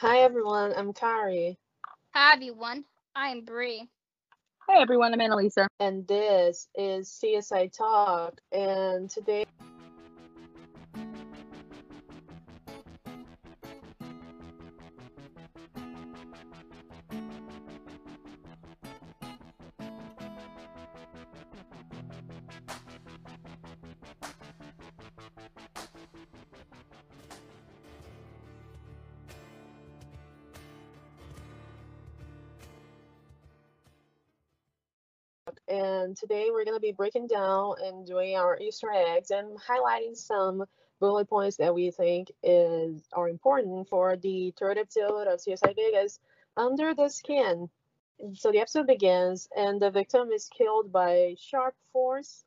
Hi everyone, I'm Kari, Hi everyone, I'm Bree. Hi everyone, I'm Annalisa. and this is CSI Talk. And today, today we're gonna be breaking down and doing our Easter eggs and highlighting some bullet points that we think is are important for the third episode of CSI Vegas, Under the Skin. So the episode begins, and the victim is killed by sharp force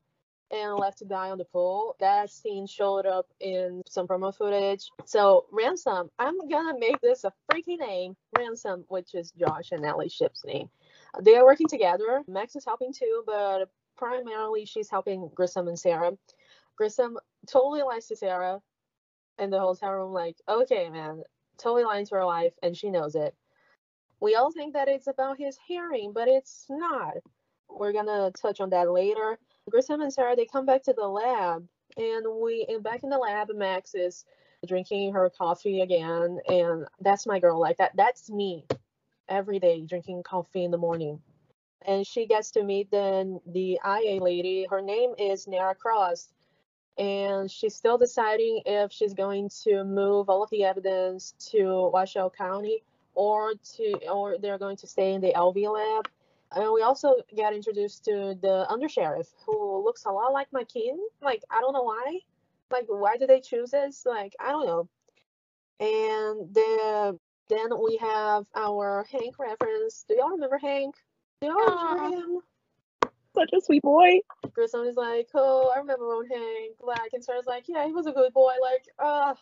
and left to die on the pool. That scene showed up in some promo footage. So Ransom, I'm gonna make this a freaky name, Ransom, which is Josh and Ellie Ship's name. They are working together. Max is helping too, but primarily she's helping Grissom and Sarah. Grissom totally lies to Sarah in the hotel room, like, okay, man, totally lying to her life, and she knows it. We all think that it's about his hearing, but it's not. We're gonna touch on that later. Grissom and Sarah they come back to the lab, and we and back in the lab, Max is drinking her coffee again, and that's my girl. Like that, that's me every day drinking coffee in the morning. And she gets to meet then the IA lady. Her name is Nara Cross, and she's still deciding if she's going to move all of the evidence to Washoe County or to or they're going to stay in the LV lab. And we also get introduced to the undersheriff, who looks a lot like my kin. Like I don't know why. Like why do they choose this? Like I don't know. And the then we have our Hank reference. Do y'all remember Hank? Do y'all remember him? Such a sweet boy. Grissom is like, oh, I remember when Hank. Like, and Sarah's like, yeah, he was a good boy. Like, uh,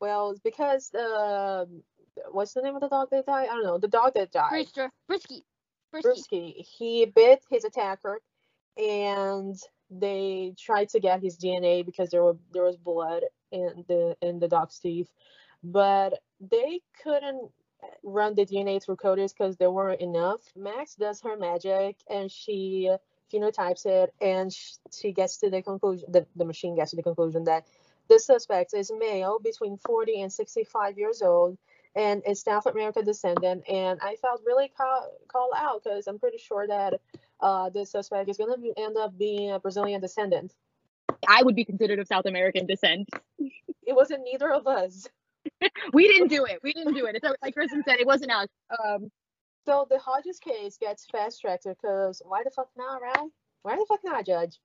well, it's because uh, what's the name of the dog that died? I don't know. The dog that died. Brewster, Brisky, Brisky. He bit his attacker, and they tried to get his DNA because there were there was blood in the in the dog's teeth, but they couldn't run the DNA through CODIS because there weren't enough. Max does her magic and she phenotypes it, and she gets to the conclusion. The, the machine gets to the conclusion that the suspect is male between 40 and 65 years old and is South American descendant. And I felt really call, called out because I'm pretty sure that uh, the suspect is going to end up being a Brazilian descendant. I would be considered of South American descent. It wasn't neither of us. We didn't do it. We didn't do it. It's like Kristen said, it wasn't us. Um, So the Hodges case gets fast tracked because why the fuck not, right? Why the fuck not, Judge?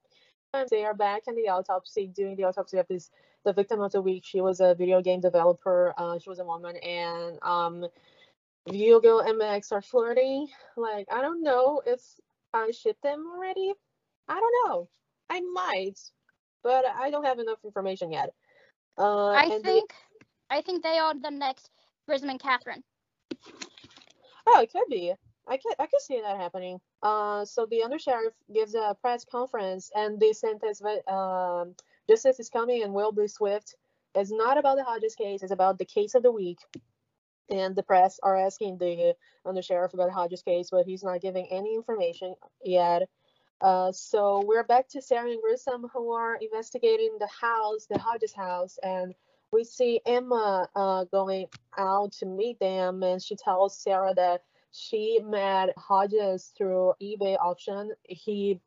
And They are back in the autopsy, doing the autopsy of this the victim of the week. She was a video game developer. Uh, she was a woman, and um, Hugo and Max are flirting. Like I don't know if I shipped them already. I don't know. I might, but I don't have enough information yet. Uh, I and they- think, I think they are the next Prism and Catherine. Oh, it could be. I could I could see that happening. Uh, so the undersheriff gives a press conference, and the sentence um, justice is coming and will be swift. It's not about the Hodges case. It's about the case of the week. And the press are asking the undersheriff about Hodges case, but he's not giving any information yet. Uh, so we're back to Sarah and Grissom, who are investigating the house, the Hodges house, and we see Emma uh, going out to meet them, and she tells Sarah that she met Hodges through eBay auction. He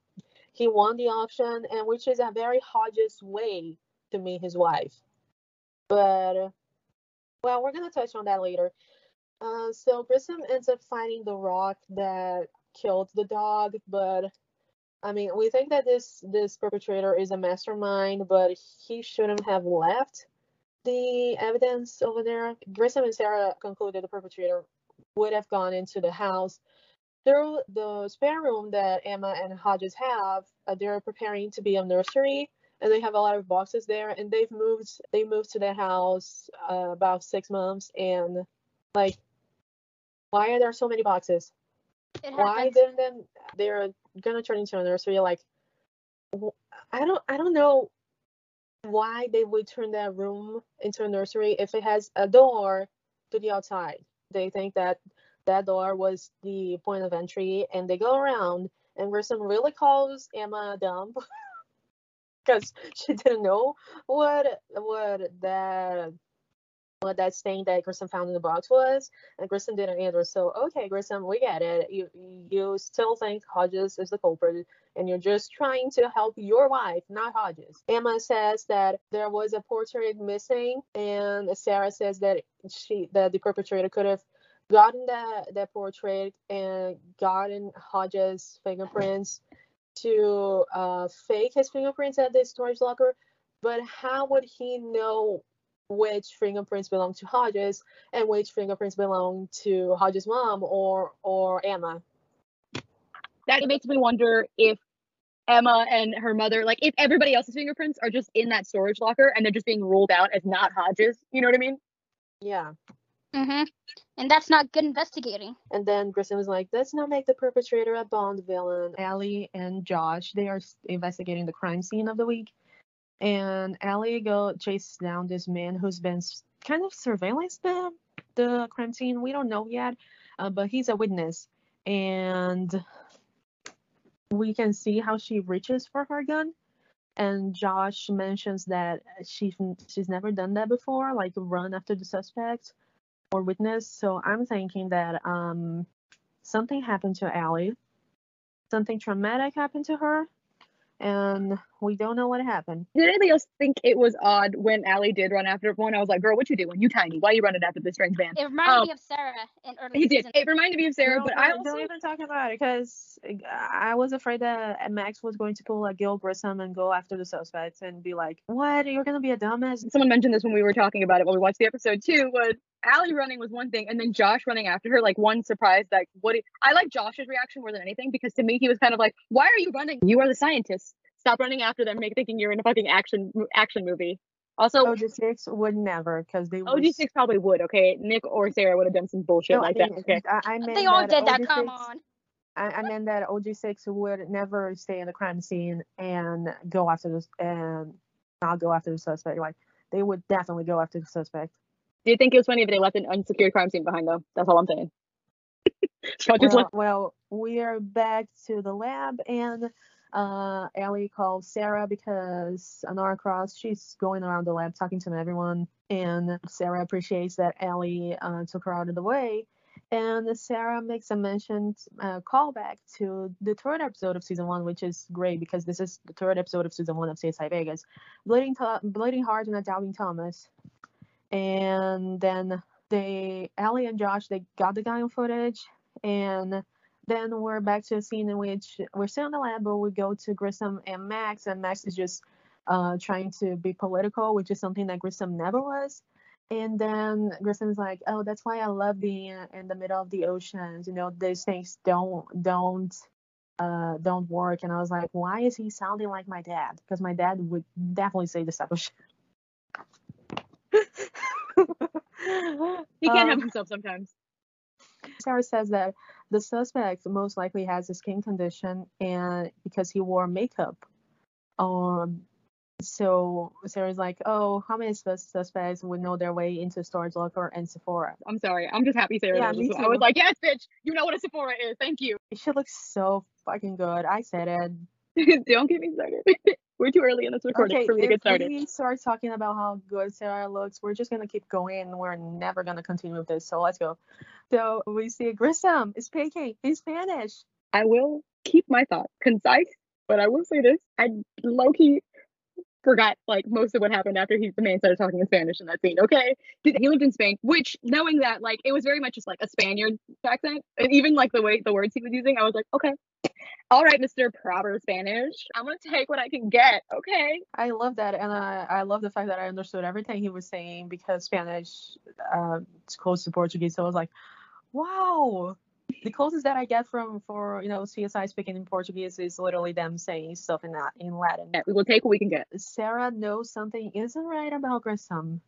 he won the auction, and which is a very Hodges way to meet his wife. But well, we're gonna touch on that later. Uh, so Grissom ends up finding the rock that killed the dog, but I mean, we think that this this perpetrator is a mastermind, but he shouldn't have left the evidence over there. Grissom and Sarah concluded the perpetrator would have gone into the house through the spare room that Emma and Hodges have. Uh, they're preparing to be a nursery, and they have a lot of boxes there. And they've moved. They moved to the house uh, about six months, and like, why are there so many boxes? It why didn't then they're gonna turn into a nursery like i don't i don't know why they would turn that room into a nursery if it has a door to the outside. They think that that door was the point of entry, and they go around. And Grissom really calls Emma dumb because she didn't know what what that what that thing that Grissom found in the box was, and Grissom didn't answer. So okay, Grissom, we get it. You you still think Hodges is the culprit, and you're just trying to help your wife, not Hodges. Emma says that there was a portrait missing, and Sarah says that she that the perpetrator could have gotten that that portrait and gotten Hodges' fingerprints to uh, fake his fingerprints at the storage locker. But how would he know which fingerprints belong to Hodges and which fingerprints belong to Hodges' mom or or Emma? That makes me wonder if Emma and her mother, like if everybody else's fingerprints are just in that storage locker and they're just being ruled out as not Hodges. You know what I mean? Yeah. Mhm. And that's not good investigating. And then Grissom was like, let's not make the perpetrator a Bond villain. Allie and Josh, they are investigating the crime scene of the week. And Allie go chases down this man who's been kind of surveillance the the crime scene. We don't know yet, uh, but he's a witness. And we can see how she reaches for her gun. And Josh mentions that she she's never done that before, like run after the suspect or witness. So I'm thinking that um something happened to Allie. Something traumatic happened to her. And we don't know what happened. Did anybody else think it was odd when Allie did run after one? I was like, girl, what you doing? You tiny. Why you running after this strange man? It reminded Um, me of Sarah in early He did. season. It reminded me of Sarah, No, but I don't- also don't even talk about it because I was afraid that Max was going to pull a Gil Grissom and go after the suspects and be like, "What? You're gonna be a dumbass?" someone mentioned this when we were talking about it when we watched the episode too. Was Allie running was one thing, and then Josh running after her, like one surprise. Like what? He, I like Josh's reaction more than anything because to me he was kind of like, "Why are you running? You are the scientist. Stop running after them. Make thinking you're in a fucking action action movie." Also, OG6 would never because they were OG6 probably would. Okay, Nick or Sarah would have done some bullshit No, like I that. Okay, I, I meant They all did that. OG6 Come on. I, I meant that OG6 would never stay in the crime scene and go after this and not go after the suspect. Like they would definitely go after the suspect. Do you think it was funny if they left an unsecured crime scene behind though? That's all I'm saying. Just Well, well, we are back to the lab and uh Ellie calls Sarah because Anara Cross, she's going around the lab talking to everyone and Sarah appreciates that Ellie uh, took her out of the way. And Sarah makes a mentioned uh, callback to the third episode of season one, which is great because this is the third episode of season one of CSI Vegas. Bleeding, to- bleeding heart and a doubting Thomas. And then they, Ellie and Josh, they got the guy on footage. And then we're back to a scene in which we're still in the lab, but we go to Grissom and Max, and Max is just uh, trying to be political, which is something that Grissom never was. And then Grissom's like, "Oh, that's why I love being in the middle of the oceans. You know, these things don't don't uh don't work." And I was like, "Why is he sounding like my dad? Because my dad would definitely say this type of shit." He can't help Um, himself sometimes. Sarah says that the suspect most likely has a skin condition and because he wore makeup. Um, so Sarah's like, oh, how many sus- suspects would know their way into storage locker and Sephora? I'm sorry. I'm just happy Sarah Yeah, me this. I was like, yes, bitch. You know what a Sephora is. Thank you. She looks so fucking good. I said it. Don't get me started. We're too early in this recording Okay, for me to get started. If we start talking about how good Sarah looks, we're just gonna keep going and we're never gonna continue with this. So let's go. So we see Grissom is speaking in Spanish. I will keep my thoughts concise, but I will say this: I low key forgot like most of what happened after he the man started talking in Spanish in that scene. Okay, he lived in Spain, which knowing that like it was very much just like a Spaniard accent, and even like the way the words he was using, I was like, okay, all right, Mister Proper Spanish, I'm gonna take what I can get. Okay, I love that, and I, I love the fact that I understood everything he was saying because Spanish uh, is close to Portuguese. So I was like, wow. The closest that I get from for you know CSI speaking in Portuguese is literally them saying stuff in that in Latin. Yeah, we will take what we can get. Sarah knows something isn't right about Grissom.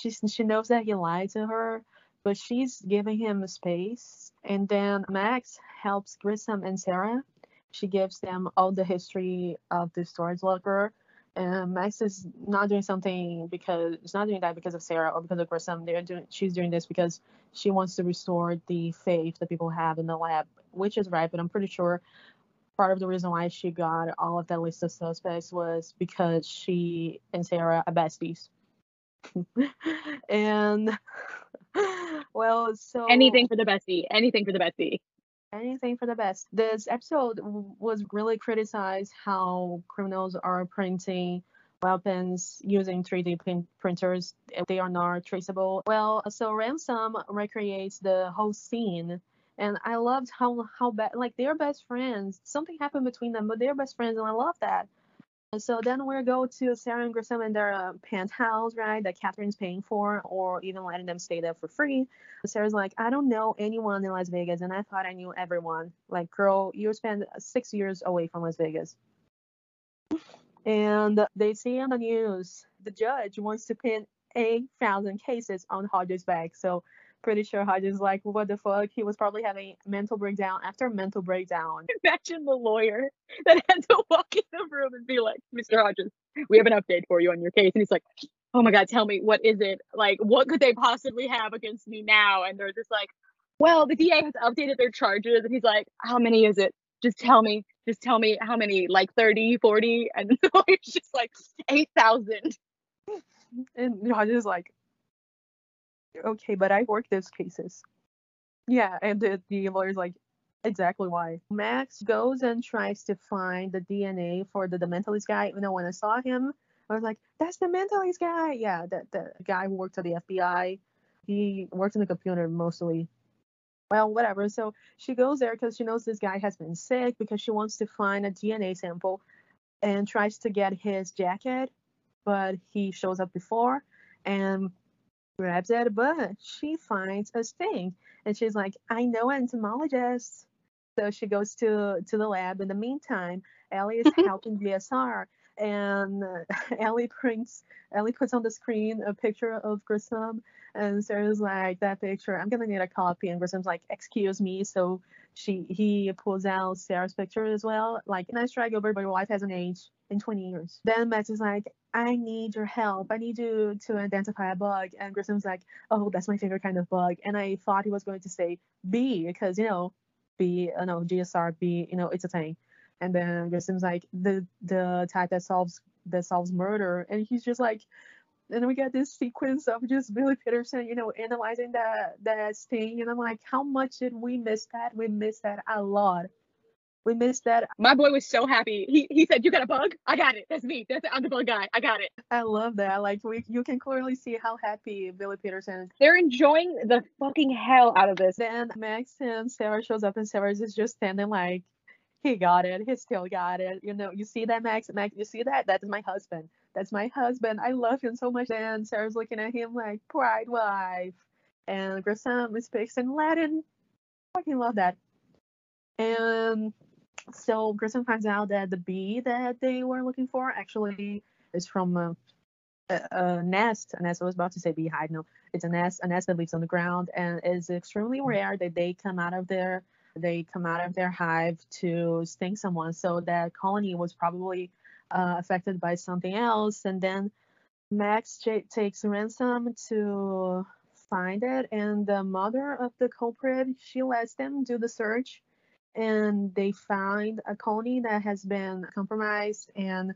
She's, she knows that he lied to her, but she's giving him space. And then Max helps Grissom and Sarah. She gives them all the history of the storage locker. And Max is not doing something because it's not doing that because of Sarah or because of Grissom. They're doing she's doing this because she wants to restore the faith that people have in the lab, which is right. But I'm pretty sure part of the reason why she got all of that list of suspects was because she and Sarah are besties. and well, so Anything for the bestie. Anything for the bestie. Anything for the best. This episode was really criticized how criminals are printing weapons using 3D print- printers they are not traceable. Well, so Ransom recreates the whole scene. And I loved how how bad like they're best friends. Something happened between them, but they're best friends, and I love that. So then we go to Sarah and Grissom in their uh, penthouse, right, that Catherine's paying for, or even letting them stay there for free. Sarah's like, I don't know anyone in Las Vegas, and I thought I knew everyone. Like, girl, you spent six years away from Las Vegas. And they see on the news the judge wants to pin 8,000 cases on Hodges' back. So pretty sure Hodges is like, what the fuck? He was probably having mental breakdown after mental breakdown. Imagine the lawyer that had to walk in the room and be like, Mr. Hodges, we have an update for you on your case. And he's like, Oh my God, tell me, what is it? Like, what could they possibly have against me now? And they're just like, Well, the DA has updated their charges. And he's like, How many is it? Just tell me. Just tell me how many, like 30, 40. And the lawyer's just like, 8,000. And Hodges is like, okay, but I work those cases. Yeah, and the, the lawyer's like, exactly why. Max goes and tries to find the DNA for the, the mentalist guy. You know, when I saw him, I was like, that's the mentalist guy. Yeah, that the guy who worked at the FBI. He worked in the computer mostly. Well, whatever. So she goes there because she knows this guy has been sick because she wants to find a DNA sample and tries to get his jacket, but he shows up before and grabs at a but she finds a sting. And she's like, I know entomologists. So she goes to to the lab. In the meantime, Ellie is helping GSR and uh, Ellie brings Ellie puts on the screen a picture of Grissom. And Sarah's like that picture I'm gonna need a copy. And Grissom's like excuse me so she he pulls out Sarah's picture as well. Like nice try Gilbert but your wife hasn't aged in 20 years. Then Max is like I need your help. I need you to identify a bug. And Grissom's like oh that's my favorite kind of bug. And I thought he was going to say B because you know B, uh, no GSR bee you know it's a thing. And then Grissom's like the the type that solves that solves murder, and he's just like, and we get this sequence of just Billy Petersen, you know, analyzing that that sting, and I'm like, how much did we miss that? We missed that a lot. We missed that. My boy was so happy. He, he said, You got a bug? I got it. That's me. That's. I'm the bug guy. I got it. I love that. Like we, you can clearly see how happy Billy Petersen is. They're enjoying the fucking hell out of this. Then Max and Sarah shows up, and Sarah is just standing like, he got it. He still got it. You know, you see that, Max? Max, you see that? That is my husband. That's my husband. I love him so much. And Sarah's looking at him like, pride wife. And Grissom speaks in Latin. Fucking love that. And so Grissom finds out that the bee that they were looking for actually is from a, a, a nest. A nest. I was about to say beehive. No, it's a nest. A nest that lives on the ground and is extremely mm-hmm. rare that they come out of their they come out of their hive to sting someone. So that colony was probably uh, affected by something else. And then Max J- takes ransom to find it, and the mother of the culprit she lets them do the search, and they find a colony that has been compromised and.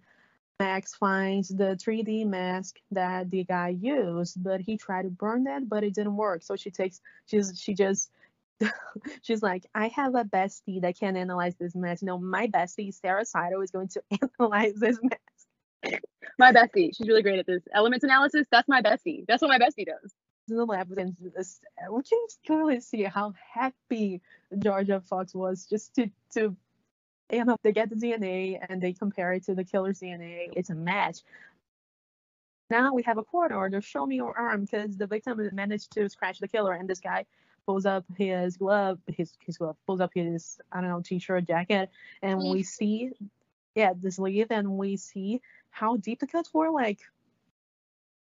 Max finds the 3D mask that the guy used, but he tried to burn that, but it didn't work. So she takes, she's, she just she's like, I have a bestie that can analyze this mess. No, my bestie, Sarah Sidle, is going to analyze this mess. My bestie. She's really great at this. Elements analysis, that's my bestie. That's what my bestie does. In the lab, and we can clearly see how happy Jorja Fox was just to to you know they get the DNA and they compare it to the killer's DNA. It's a match. Now we have a court order. Show me your arm because the victim managed to scratch the killer, and this guy pulls up his glove, his his glove, pulls up his I don't know t-shirt, jacket, and we mm-hmm. see, yeah, the sleeve, and we see how deep the cuts were. Like,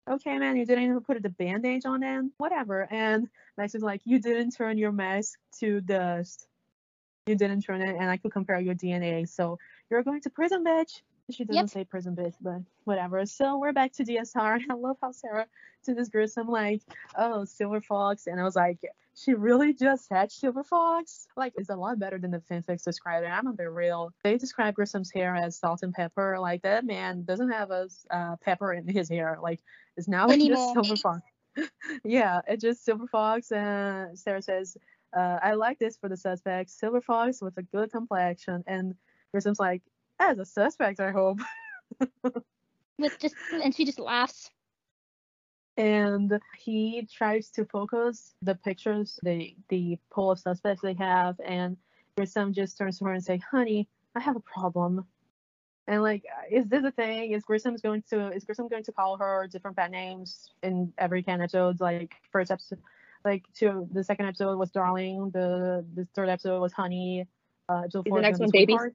okay, man, you didn't even put the bandage on them, whatever. And Max is like, you didn't turn your mask to dust. You didn't turn it, and I could compare your DNA. So you're going to prison, bitch. She doesn't Yep. say prison bitch, but whatever. So we're back to GSR. I love how Sarah to this gruesome like, oh, Silver Fox, and I was like, she really just had Silver Fox. Like, it's a lot better than the fanfics described it. I'm gonna be real. They describe Grissom's hair as salt and pepper. Like that man doesn't have a uh, pepper in his hair. Like it's now it's just. Silver Fox. yeah, it's just Silver Fox. And Sarah says, uh, I like this for the suspect. Silver Fox with a good complexion. And Grissom's like, as a suspect, I hope. With just and she just laughs. and he tries to focus the pictures, the the pool of suspects they have, and Grissom just turns to her and say, "Honey, I have a problem." And like, is this a thing? Is Grissom's going to is Grissom going to call her different bad names in every ten episodes? Like first episode, like two, the second episode was Darling, the the third episode was Honey. Uh, episode the next one Baby? Sweetheart.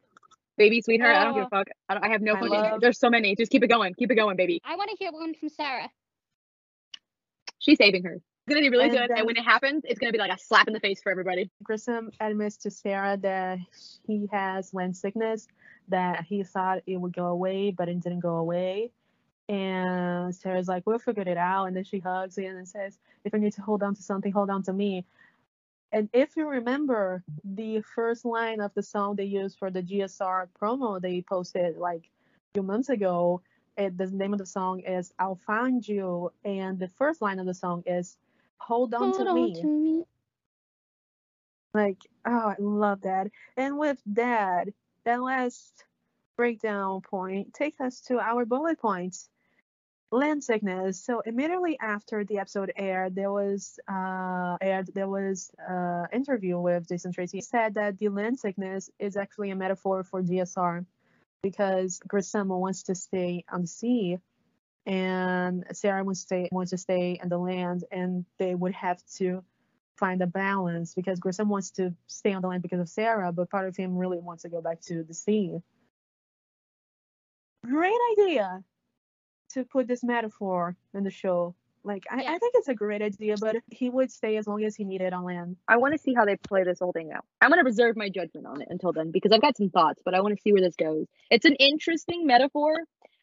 Baby, sweetheart. I don't give a Oh. fuck. I, don't, I have no I fucking. love- There's so many. Just keep it going. Keep it going, baby. I want to hear one from Sarah. She's saving her. It's gonna be really And good, then- and when it happens, it's gonna be like a slap in the face for everybody. Grissom admits to Sarah that he has land sickness, that he thought it would go away, but it didn't go away. And Sarah's like, we'll figure it out. And then she hugs him and says, if I need to hold on to something, hold on to me. And if you remember the first line of the song they used for the GSR promo they posted like a few months ago, it, the name of the song is I'll Find You. And the first line of the song is Hold On Hold to on Me. to me. Like, oh, I love that. And with that, that last breakdown point takes us to our bullet points. Land sickness. So immediately after the episode aired, there was uh aired there was uh interview with Jason Tracey. He said that the land sickness is actually a metaphor for GSR because Grissom wants to stay on the sea and Sarah wants to stay wants to stay in the land and they would have to find a balance because Grissom wants to stay on the land because of Sarah, but part of him really wants to go back to the sea. Great idea to put this metaphor in the show. Like I, I think it's a great idea, but he would stay as long as he needed on land. I want to see how they play this whole thing out. I'm gonna reserve my judgment on it until then because I've got some thoughts, but I want to see where this goes. It's an interesting metaphor,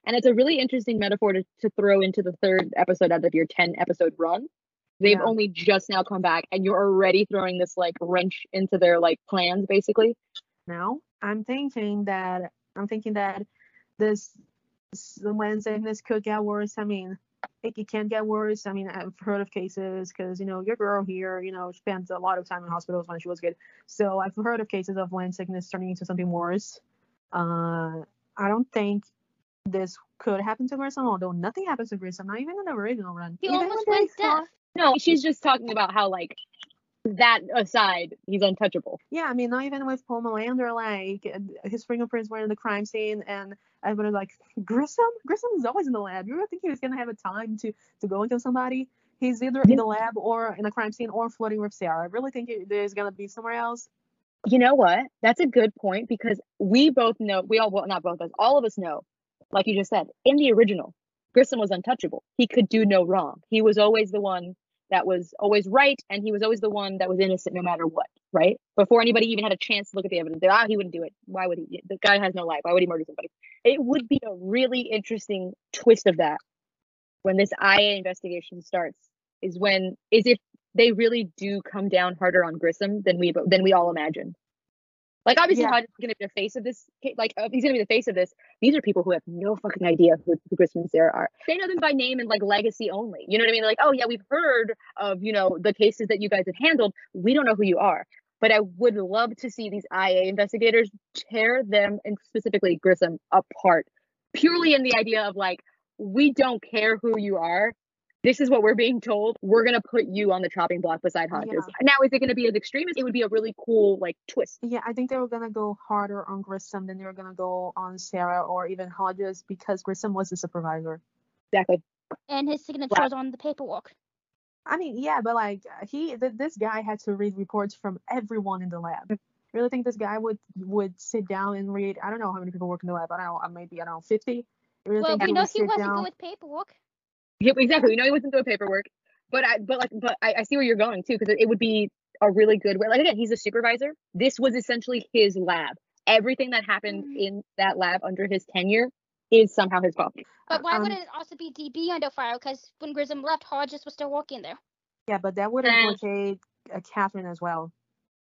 and it's a really interesting metaphor to, to throw into the third episode out of your 10 episode run. They've Yeah. only just now come back, and you're already throwing this like wrench into their like plans, basically. now. I'm thinking that I'm thinking that this s- the land sickness could get worse. I mean, it, it can get worse. I mean, I've heard of cases because you know your girl here, you know, spends a lot of time in hospitals when she was good. So I've heard of cases of land sickness turning into something worse. Uh, I don't think this could happen to Grissom, although nothing happens to Grissom, not even in the original run. He Even almost when went deaf. No, she's just talking about how like that aside, he's untouchable. Yeah, I mean, not even with Paul Millander, like his fingerprints were in the crime scene, and everybody like Grissom. Grissom is always in the lab. You don't think he was gonna have a time to to go and kill somebody? He's either in the lab or in a crime scene or floating with Sarah. I really think he- there's gonna be somewhere else. You know what? That's a good point because we both know, we all, well, not both of us, all of us know, like you just said, in the original, Grissom was untouchable. He could do no wrong. He was always the one that was always right, and he was always the one that was innocent no matter what, right? Before anybody even had a chance to look at the evidence, ah, he wouldn't do it. Why would he? The guy has no life. Why would he murder somebody? It would be a really interesting twist of that when this IA investigation starts. Is when is if they really do come down harder on Grissom than we than we all imagine. Like obviously, Yeah. HUD is going to be the face of this. Like uh, he's going to be the face of this. These are people who have no fucking idea who, who Grissom and Sarah are. They know them by name and like legacy only. You know what I mean? Like, oh yeah, we've heard of you know the cases that you guys have handled. We don't know who you are. But I would love to see these IA investigators tear them and specifically Grissom apart, purely in the idea of like, we don't care who you are. This is what we're being told. We're gonna put you on the chopping block beside Hodges. Now, is it gonna be as extreme as it would be a really cool like twist? Yeah, I think they were gonna go harder on Grissom than they were gonna go on Sarah or even Hodges because Grissom was the supervisor. Exactly. And his signature is on the paperwork. I mean, yeah, but like he, th- this guy had to read reports from everyone in the lab. Really think this guy would would sit down and read? I don't know how many people work in the lab. I don't know, uh, maybe I don't know, fifty. You really Well, we know he wasn't down? good with paperwork. Yeah, exactly. We know he wasn't doing paperwork, but I, but like, but I, I see where you're going too, because it, it would be a really good way. Like again, he's a supervisor. This was essentially his lab. Everything that happened Mhm. in that lab under his tenure is somehow his fault. But why Um, would it also be DB under fire? Because when Grissom left, Hodges was still working there. Yeah, but that would implicate uh, Catherine as well.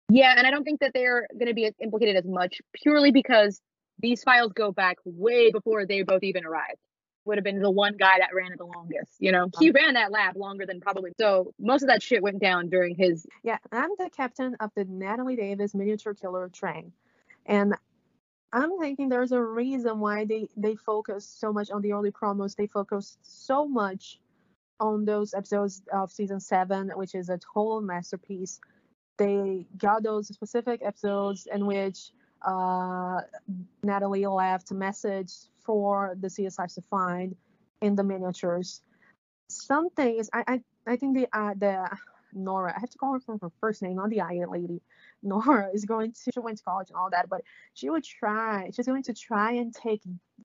Yeah, and I don't think that they're going to be implicated as much purely because these files go back way before they both even arrived. Would have been the one guy that ran it the longest, you know? He ran that lab longer than probably. So most of that shit went down during his. Yeah, I'm the captain of the Natalie Davis miniature killer train. And I'm thinking there's a reason why they, they focus so much on the early promos. They focus so much on those episodes of season seven, which is a total masterpiece. They got those specific episodes in which uh, Natalie left a message for the CSIs to find in the miniatures. Some things I I, I think the uh, the Nora I have to call her from her first name, not the Iron lady. Nora is going to she went to college and all that, but she would try. She's going to try and take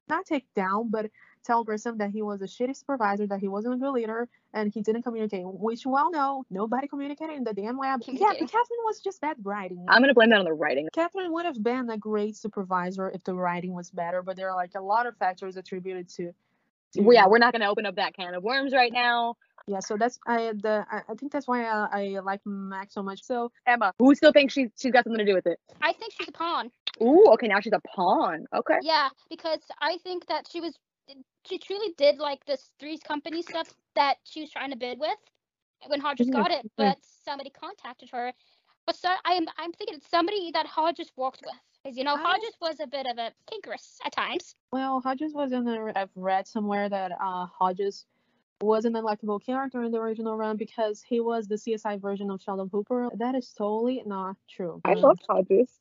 not take down, but tell Grissom that he was a shitty supervisor, that he wasn't a good leader, and he didn't communicate. Which well know nobody communicated in the damn lab. Yeah, Communicating. Catherine was just bad writing. I'm going to blame that on the writing. Catherine would have been a great supervisor if the writing was better, but there are like a lot of factors attributed to. to Well, yeah, we're not going to open up that can of worms right now. yeah. So that's I the I, I think that's why I, I like Max so much. So Emma, who still thinks she's, she's got something to do with it? I think she's a pawn. Ooh, okay, now she's a pawn. Okay. Yeah, because I think that she was she truly did like this Three's Company stuff that she was trying to bid with when Hodges got it, but somebody contacted her. But so I'm I'm thinking it's somebody that Hodges worked with. Because you know, I- Hodges was a bit of a kinkerous at times. well, Hodges was in I've read somewhere that uh Hodges wasn't a likable character in the original run because he was the CSI version of Sheldon Cooper. That is totally not true. I love Hodges.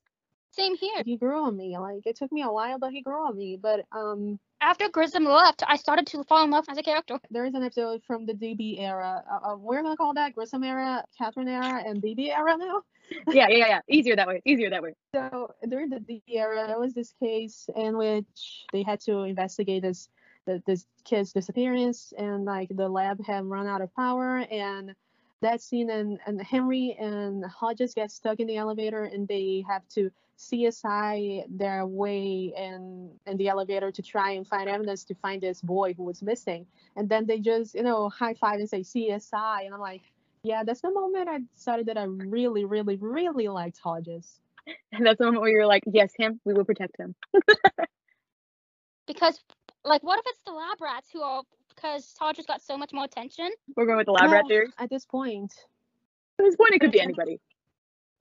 Same here. he grew on me. Like it took me a while, but he grew on me. But um, After Grissom left, I started to fall in love as a character. there is an episode from the DB era. Uh, uh, we're gonna call that Grissom era, Catherine era, and DB era now. yeah, yeah, yeah, yeah. Easier that way. Easier that way. So during the DB era, there was this case in which they had to investigate this the, this kid's disappearance, and like the lab had run out of power, and that scene and, and Henry and Hodges get stuck in the elevator, and they have to CSI their way in in the elevator to try and find evidence to find this boy who was missing, and then they just you know high five and say CSI, and I'm like. Yeah, that's the moment I decided that I really, really, really liked Hodges. And that's the moment where you're like, yes, him, we will protect him. Because, like, what if it's the lab rats who are because Hodges got so much more attention? We're going with the lab rat theory. At this point, At this point, it could be anybody.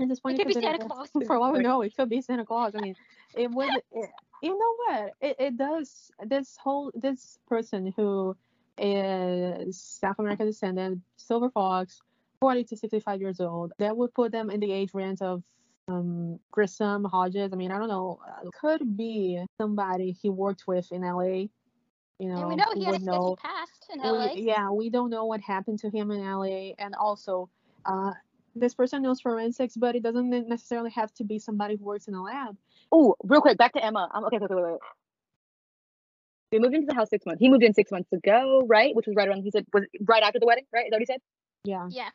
At this point, It could be Santa Claus. For all we know, it could be Santa Claus. I mean, it would. It, you know what? It, it does. This whole this person who is South American descendant, Silver Fox, 40 to 65 years old. That would put them in the age range of um, Grissom, Hodges. I mean, I don't know. Could be somebody he worked with in LA. You know, and we know he had a know. past in we- yeah, we don't know what happened to him in LA, and also, uh, this person knows forensics, but it doesn't necessarily have to be somebody who works in a lab. Oh, real quick, back to Emma. Um, okay, wait, wait, wait. We moved into the house six months. He moved in six months ago, right? Which was right around. He said was it right after the wedding, right? Is that what he said? Yeah. Yeah.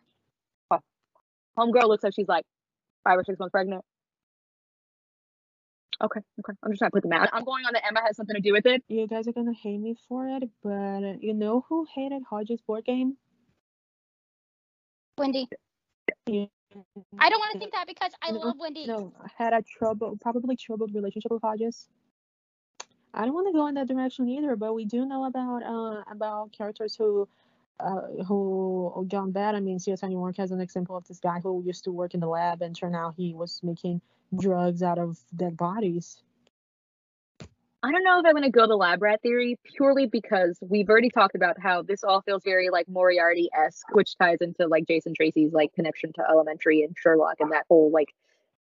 Homegirl looks like she's like five or six months pregnant. Okay, okay. I'm just trying to put the math. I'm going on that Emma has something to do with it. You guys are gonna hate me for it, but you know who hated Hodges' board game? Wendy. You I don't want to think that because I No, love Wendy. know, had a trouble, probably troubled relationship with Hodges. I don't want to go in that direction either, but we do know about uh about characters who uh who gone bad. I mean, CSI New York has an example of this guy who used to work in the lab and turned out he was making drugs out of dead bodies. I don't know if I'm going to go the lab rat theory purely because we've already talked about how this all feels very like Moriarty esque, which ties into like Jason Tracey's like connection to Elementary and Sherlock and that whole like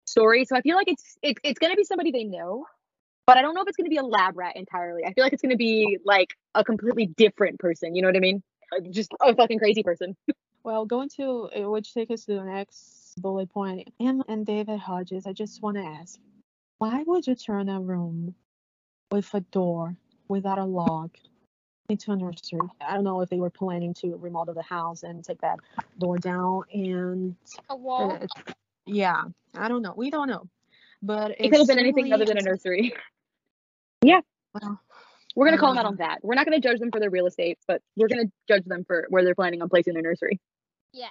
story. So I feel like it's it's it's going to be somebody they know, but I don't know if it's going to be a lab rat entirely. I feel like it's going to be like a completely different person. You know what I mean? Uh, Just a fucking crazy person. Well, going to uh, which takes us to the next bullet point. Em and David Hodges, I just want to ask, why would you turn a room with a door without a lock into a nursery? I don't know if they were planning to remodel the house and take that door down and A wall. uh, yeah, I don't know. We don't know. But It could have been anything other than a is- nursery. Well, We're gonna call them out Um, on that. We're not gonna judge them for their real estate, but we're gonna judge them for where they're planning on placing their nursery. Yeah.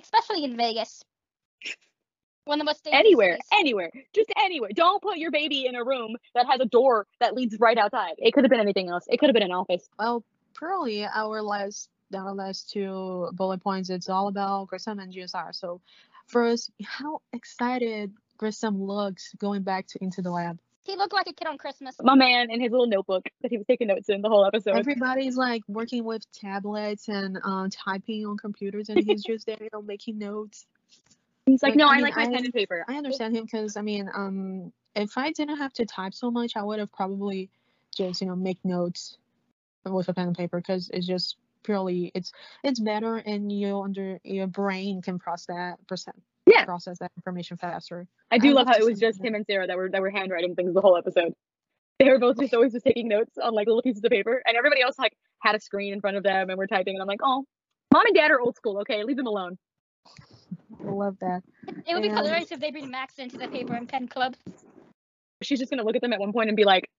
Especially in Vegas. One of the most Anywhere, cities. anywhere, just anywhere. Don't put your baby in a room that has a door that leads right outside. It could have been anything else. It could have been an office. Well, probably our last our last two bullet points. It's all about Grissom and GSR. So, first, how excited Grissom looks going back to into the lab. He looked like a kid on Christmas. My man in his little notebook that he was taking notes in the whole episode. Everybody's like working with tablets and um, typing on computers, and he's just there, you know, making notes. He's like, Like, no, I I, mean, like my I- pen and paper. I understand him because I mean, um, if I didn't have to type so much, I would have probably just you know make notes with a pen and paper because it's just purely it's it's better and you under your brain can process that percent Yeah. process that information faster. I do I love love how it was just him and Sarah that were that were handwriting things the whole episode. They were both just always just taking notes on like little pieces of paper, and everybody else like had a screen in front of them and were typing. And I'm like, oh, mom and dad are old school. Okay, leave them alone. I love that. It would be And- hilarious if they bring Max into the paper and pen club. She's just gonna look at them at one point and be like,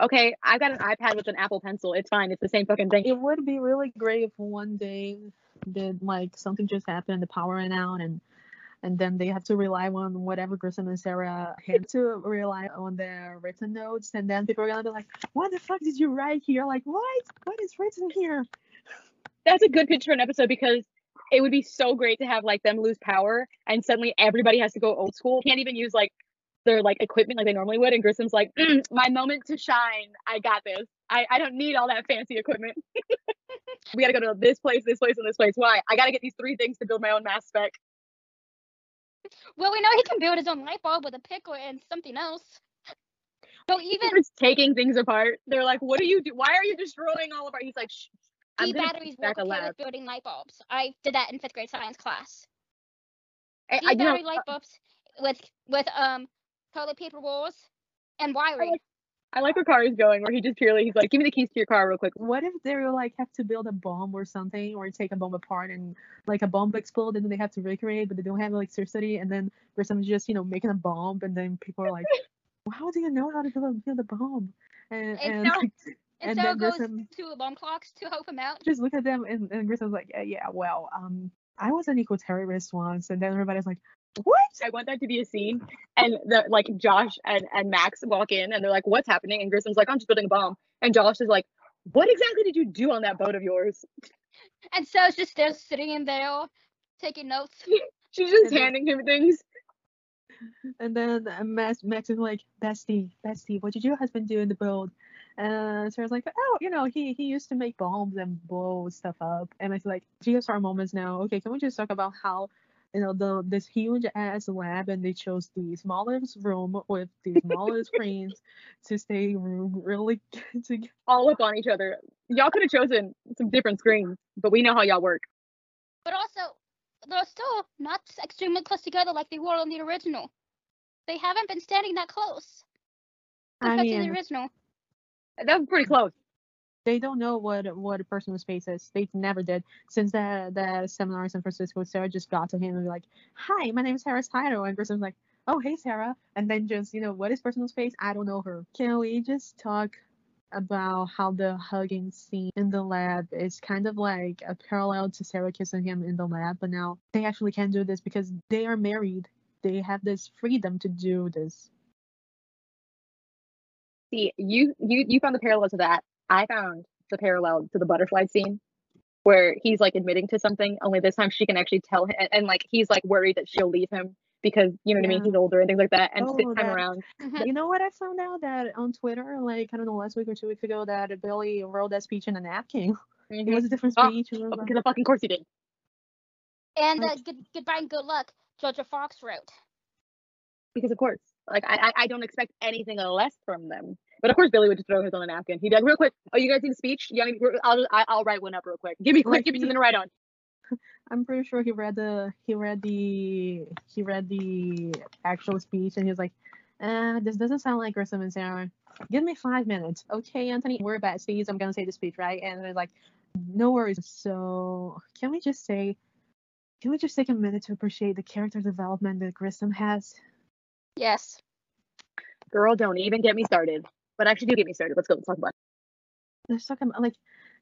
okay, I got an iPad with an Apple Pencil. It's fine. It's the same fucking thing. It would be really great if one day did like something just happened, the power ran out, and and then they have to rely on whatever Grissom and Sarah had to rely on their written notes, and then people are gonna be like, "What the fuck did you write here? Like, what? What is written here?" That's a good picture for an episode because it would be so great to have like them lose power and suddenly everybody has to go old school. Can't even use like their like equipment like they normally would. And Grissom's like, "Mm, my moment to shine. I got this. I, I don't need all that fancy equipment. we gotta go to this place, this place, and this place. Why? I gotta get these three things to build my own mass spec. Well, we know he can build his own light bulb with a pickle and something else. So even Even taking things apart. They're like, what are you do? Why are you destroying all of our? He's like, E batteries work a okay lab. with building light bulbs. I did that in fifth grade science class. I, E I, you know, battery light bulbs with with um toilet paper rolls and wiring. like- I like where Kari's going, where he just purely he's like, give me the keys to your car real quick. What if they were like have to build a bomb or something, or take a bomb apart and like a bomb explode, and then they have to recreate, but they don't have electricity, and then Grissom's just you know making a bomb, and then people are like, "How do you know how to build a, build a bomb?" And And and, and so then goes Grissom to alarm clocks to help him out. just look at them, and, and Grissom's like, yeah, "Yeah, well, um, I was an eco terrorist once," and then everybody's like, "What?" I want that to be a scene, and the like Josh and, and Max walk in, and they're like, "What's happening?" And Grissom's like, "I'm just building a bomb," and Josh is like, "What exactly did you do on that boat of yours?" And so it's just there sitting in there taking notes. She's just And then- handing him things. And then Max, Max is like, Bestie, Bestie, what did your husband do in the boat? And Sarah's like, oh, you know, he he used to make bombs and blow stuff up. And I it's like, GSR moments now. Okay, can we just talk about how, you know, the this huge ass lab and they chose the smallest room with the smallest screens to stay r- really to all up on each other. Y'all could have chosen some different screens, but we know how y'all work. But also, they're still not extremely close together like they were on the original. They haven't been standing that close I compared to the original. That was pretty close. they don't know what what a personal space is. They never did. Since the the seminar in San Francisco, Sarah just got to him and be like, "Hi, my name is Sarah Sidle," and Grissom's like, "Oh, hey, Sarah," and then just you know, what is personal space? I don't know her. Can we just talk about how the hugging scene in the lab is kind of like a parallel to Sarah kissing him in the lab, but now they actually can do this because they are married. They have this freedom to do this. See, you you you found the parallel to that. I found the parallel to the butterfly scene where he's like admitting to something, only this time she can actually tell him and, and, like he's like worried that she'll leave him because you know what I mean, he's older and things like that. And this Oh, time that- around. You know what I found out that on Twitter, like I don't know, last week or two weeks ago, that Billy wrote that speech in a napkin. It was a different Oh, speech. it oh, because of fucking course he did. And uh, good, goodbye and good luck, Jorja Fox wrote. Because of course, like I, I don't expect anything less from them. But of course, Billy would just throw his on a napkin. He'd be like, real quick, oh, you guys need a speech? Yeah, I'll I'll write one up real quick. Give me quick, give me something to write on. I'm pretty sure he read the he read the he read the actual speech and he was like, uh, this doesn't sound like Grissom and Sarah. Give me five minutes. Okay, Anthony, we're besties. I'm gonna say the speech, right? And it's like, no worries. So can we just say can we just take a minute to appreciate the character development that Grissom has? Yes. Girl, don't even get me started. But actually, do get me started. Let's go. Let's talk about. It. Let's talk about like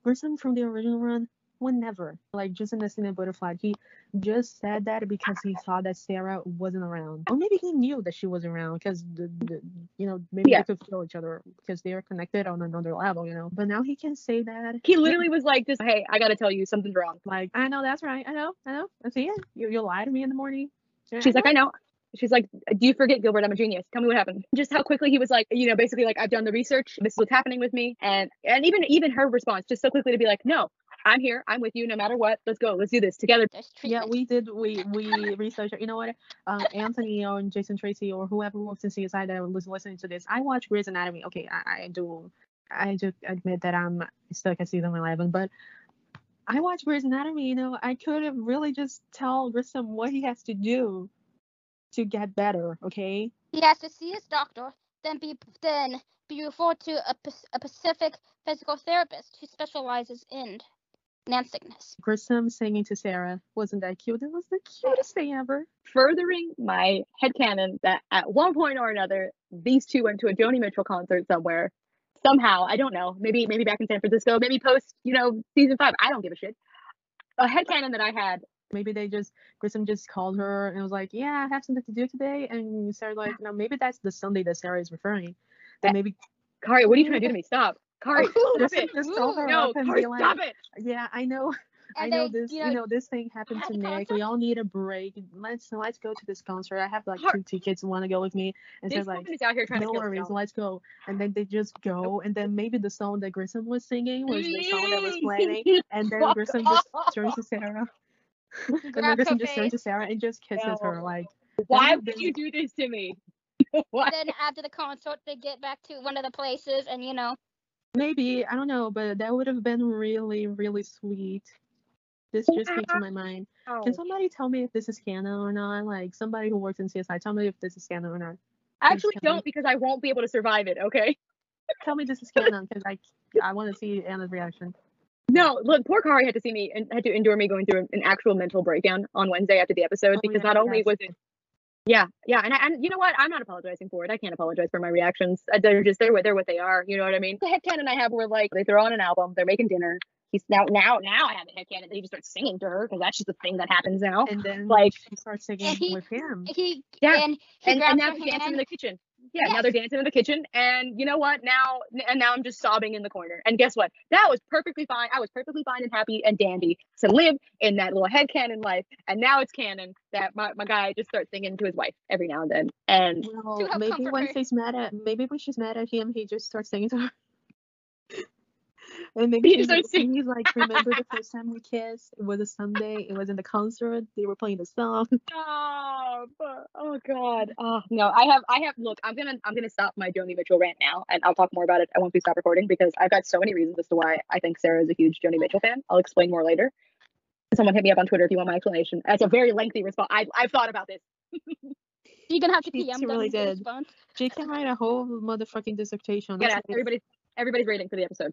Grissom from the original run would never like just in the scene of Butterfly. He just said that because he saw that Sarah wasn't around, or maybe he knew that she was around because the, the you know maybe Yeah. they could feel each other because they are connected on another level, you know. But now he can say that. He literally was like, "Just hey, I gotta tell you something's wrong." like I know that's right. I know. I know. I see it. You you lie to me in the morning. Yeah, She's like, I know. She's like, Do you forget, Gilbert? I'm a genius. Tell me what happened. Just how quickly he was like, you know, basically like, I've done the research. This is what's happening with me. And and even even her response, just so quickly to be like, No, I'm here. I'm with you no matter what. Let's go. Let's do this together. Yeah, we did. We we researched. You know what? Um, Anthony or Jason Tracey or whoever works in CSI that was listening to this, I watch Grey's Anatomy. Okay, I, I do. I do admit that I'm stuck at season eleven, but I watch Grey's Anatomy. You know, I could have really just tell Grissom what he has to do to get better. Okay. He has to see his doctor, then be then be referred to a, Pac- a Pacific physical therapist who specializes in land sickness. Grissom singing to Sara wasn't that cute? It was the cutest thing ever. Furthering my headcanon that at one point or another, these two went to a Joni Mitchell concert somewhere. Somehow, I don't know. Maybe maybe back in San Francisco, maybe post, you know, season five. I don't give a shit. A headcanon that I had Maybe they just Grissom just called her and was like, "Yeah, I have something to do today," and Sara like, "No, maybe that's the Sunday that Sara is referring." Then Uh, maybe Kari, what are you trying to do to me? Stop. Kari, stop Grissom it. just told her No, up and Kari, be like, stop it. "Yeah, I know, I know they, this. you You know, know, this thing happened to Nick. We all need a break. Let's let's go to this concert. I have like Har- two tickets. Want to go with me?" And This like, is out here trying no to worries, let's go. And then they just go, and then maybe the song that Grissom was singing was the song that was playing, and then Grissom just turns to Sara. And then grabs her just turns to. Sara and just kisses her like Why That would would've you do this to me? Why? then after the concert, they get back to one of the places, and you know, maybe I don't know, but that would have been really really sweet. This just came to my mind. Can somebody tell me if this is canon or not? Like somebody who works in CSI, tell me if this is canon or not. I actually, Please tell me. don't because I won't be able to survive it. Okay. Tell me this is canon because I I want to see Anna's reaction. No, look, poor Kari had to see me and had to endure me going through an actual mental breakdown on Wednesday after the episode Oh, because yeah, not only yes. was it, yeah, yeah, and I, and you know what? I'm not apologizing for it. I can't apologize for my reactions. Uh, They're just they're what they're what they are. You know what I mean? The headcanon I have were like they throw on an album, they're making dinner. He's now now now I have a headcanon that he just starts singing to her because that's just the thing that happens now. And then Like- she starts singing he- with him. he Yeah, and he and, and now her they're dancing in the kitchen. Yeah, now they're dancing in the kitchen, and you know what? Now, and now I'm just sobbing in the corner. And guess what? That was perfectly fine. I was perfectly fine and happy and dandy to live in that little head canon life. And now it's canon that my, my guy just starts singing to his wife every now and then. And Well, maybe when her. she's mad at maybe when she's mad at him, he just starts singing to her. And maybe He he's, starts singing. he's like, remember the first time we kissed? It was a Sunday. It was in the concert. They were playing the song. oh, oh God. Oh no, I have I have look, I'm gonna I'm gonna stop my Joni Mitchell rant now and I'll talk more about it. I won't be stop recording because I've got so many reasons as to why I think Sara is a huge Joni Mitchell fan. I'll explain more later. Someone hit me up on Twitter if you want my explanation. That's a very lengthy response. I've I've thought about this. You're gonna have to She- PM she them really for did. response. She can write a whole motherfucking dissertation. Yeah, That's what it is. everybody's everybody's rating for the episode.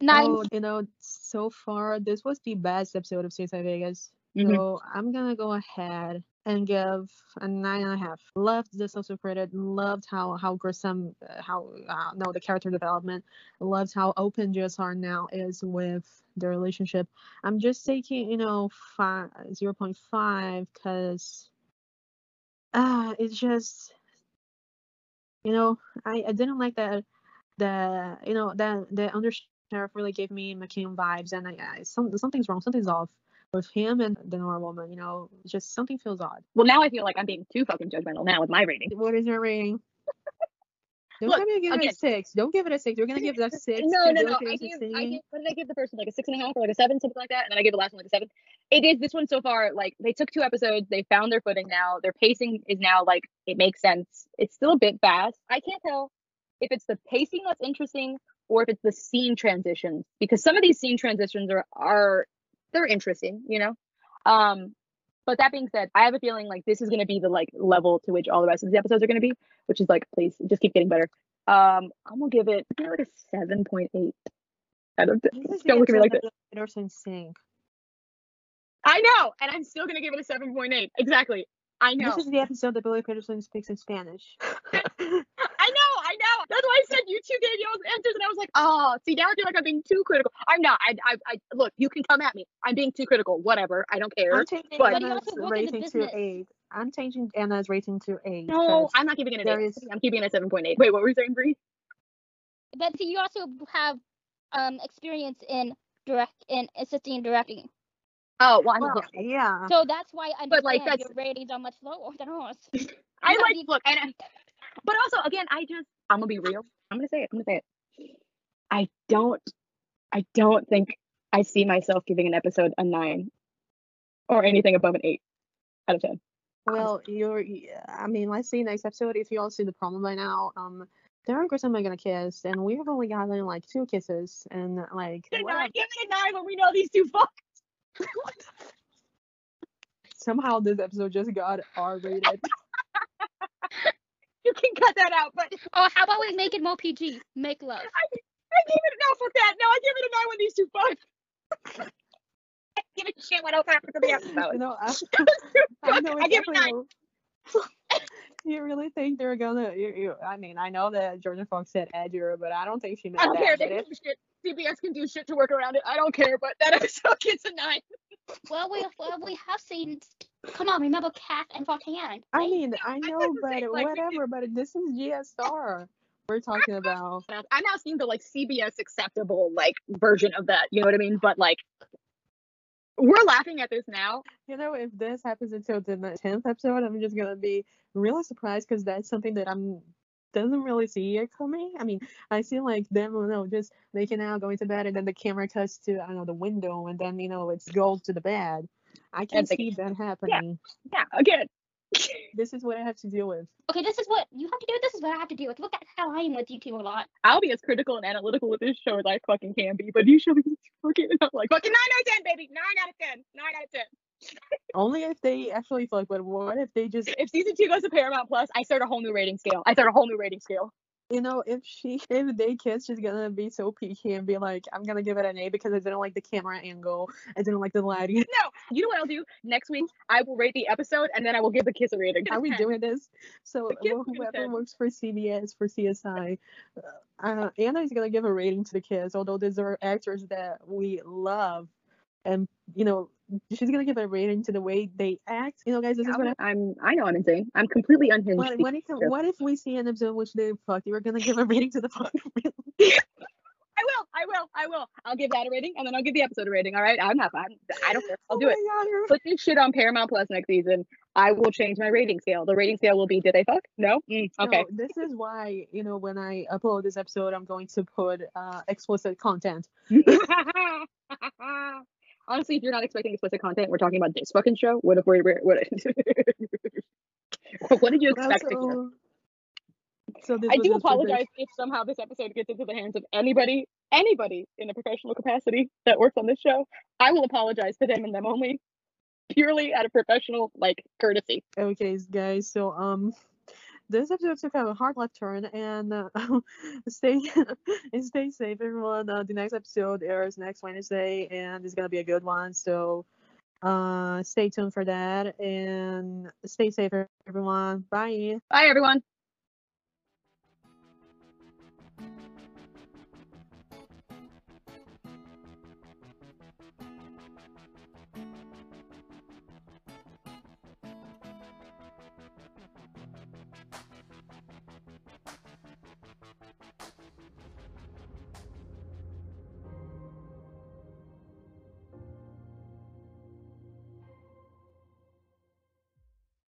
Nine. Oh, you know, so far this was the best episode of CSI Vegas. Mhm. So I'm gonna go ahead and give a nine and a half. Loved the social credit. Loved how how Grissom, uh, how uh, no the character development. Loved how open GSR now is with the relationship. I'm just taking you know five zero point five because ah it's just you know I I didn't like that the you know that the undersheriff really gave me McKean vibes and I, I some something's wrong something's off with him and the normal woman you know just something feels odd Well, now I feel like I'm being too fucking judgmental now with my rating. what is your rating don't Look, give it a six don't give it a six you're gonna give that six No, no, no. I and I gave, what did I give the first one? Like a six and a half or like a seven, something like that. And then I gave the last one like a seven. It is this one so far. Like they took two episodes, they found their footing now. Their pacing is now like it makes sense. It's still a bit fast. I can't tell if it's the pacing that's interesting or if it's the scene transitions because some of these scene transitions are are they're interesting, you know. Um, but that being said, I have a feeling like this is going to be the like level to which all the rest of the episodes are going to be, which is like please just keep getting better. Um, I'm gonna give it give it like a seven point eight. I don't. This Don't look at me like that. Petersen. I know, and I'm still gonna give it a seven point eight. Exactly. I know. This is the episode that Billy Petersen speaks in Spanish. I know. I know. That's why I said you two gave y'all's answers, and I was like, oh, see, now I feel like I'm being too critical. I'm not. I, I, I look. You can come at me. I'm being too critical. Whatever. I don't care. I'm changing but- But you Anna's also work rating to eight. I'm changing Anna's rating to eight. No, 'cause I'm not giving it an there eight. is- I'm keeping it at seven point eight. Wait, what were you saying, Bree? But see, you also have um experience in direct in assisting and directing. Oh, well, I'm, Well, yeah. yeah. So that's why I But, like, understand that's- your ratings are much lower than ours. I like we- look, and I- but also again, I just I'm gonna be real. I'm gonna say it. I'm gonna say it. I don't, I don't think I see myself giving an episode a nine or anything above an eight out of ten. Well, you're. I mean, let's see next episode. If you all see the problem by now, um, there Darren and Kristen are gonna kiss, and we have only gotten like two kisses, and like Give it a nine when we know these two fuck. somehow this episode just got R rated. You can cut that out, but Oh, how about we make it more PG? Make love. I give it no fuck that. No, I give it a nine when these two fuck. I give a shit what else happens to the you episode. know, I, I know I give it a nine. exactly. You really think they're gonna? You, you, I mean, I know that Jorja Fox said edgier, but I don't think she meant I don't that. care. They if- can do shit. CBS can do shit to work around it. I don't care, but that episode gets a nine. Well, we well we have seen. Come on, remember Kath and Fontaine. I mean, I I know, wasn't but like, whatever. But this is GSR we're talking about. I'm now seeing the like CBS acceptable like version of that. You know what I mean? But like, we're laughing at this now. You know, if this happens until the tenth episode, I'm just gonna be really surprised because that's something that I'm doesn't really see it coming. I mean, I see like them, you know, just making out, going to bed, and then the camera cuts to I don't know the window, and then you know it's gold to the bed. I can And the- see that happening. Yeah, again. This is what I have to deal with. Okay, this is what you have to do. This is what I have to deal with. Look at how I am with you two a lot. I'll be as critical and analytical with this show as I fucking can be, but you show me fucking I'm like fucking nine out of ten, baby. Nine out of ten. Nine out of ten. Only if they actually fuck. But what if they just, If season two goes to Paramount Plus, I start a whole new rating scale. I start a whole new rating scale. You know, if she, if they kiss, she's gonna be so picky and be like, I'm gonna give it an A because I didn't like the camera angle, I didn't like the lighting. No, you know what I'll do? Next week I will rate the episode and then I will give the kiss a rating. Are we doing this? So kiss whoever works for CBS for CSI, uh, uh, Anna is gonna give a rating to the kids. Although these are actors that we love, and you know she's gonna give a rating to the way they act. You know, guys, this is what. I'm I know what I'm insane. I'm completely unhinged. What, what, if, what if we see an episode in which they fucked? You're gonna give a rating to the fuck. I will, I will, I will. I'll give that a rating and then I'll give the episode a rating. All right. I'm not I'm, I don't care. I'll do it. Oh God, Put this shit on Paramount Plus next season. I will change my rating scale. The rating scale will be did they fuck? No? Mm, okay. No, this is why, you know, when I upload this episode, I'm going to put uh, explicit content. Honestly, if you're not expecting explicit content, we're talking about this fucking show. What if we're, we're what? what did you expect? Also, so this I do just for the- apologize if somehow this episode gets into the hands of anybody, anybody in a professional capacity that works on this show. I will apologize to them and them only, purely out of professional like courtesy. Okay, guys. So um, this episode took a hard left turn, and uh, stay stay safe, everyone. Uh, the next episode airs next Wednesday, and it's gonna be a good one. So uh, stay tuned for that, and stay safe, everyone. Bye. Bye, everyone.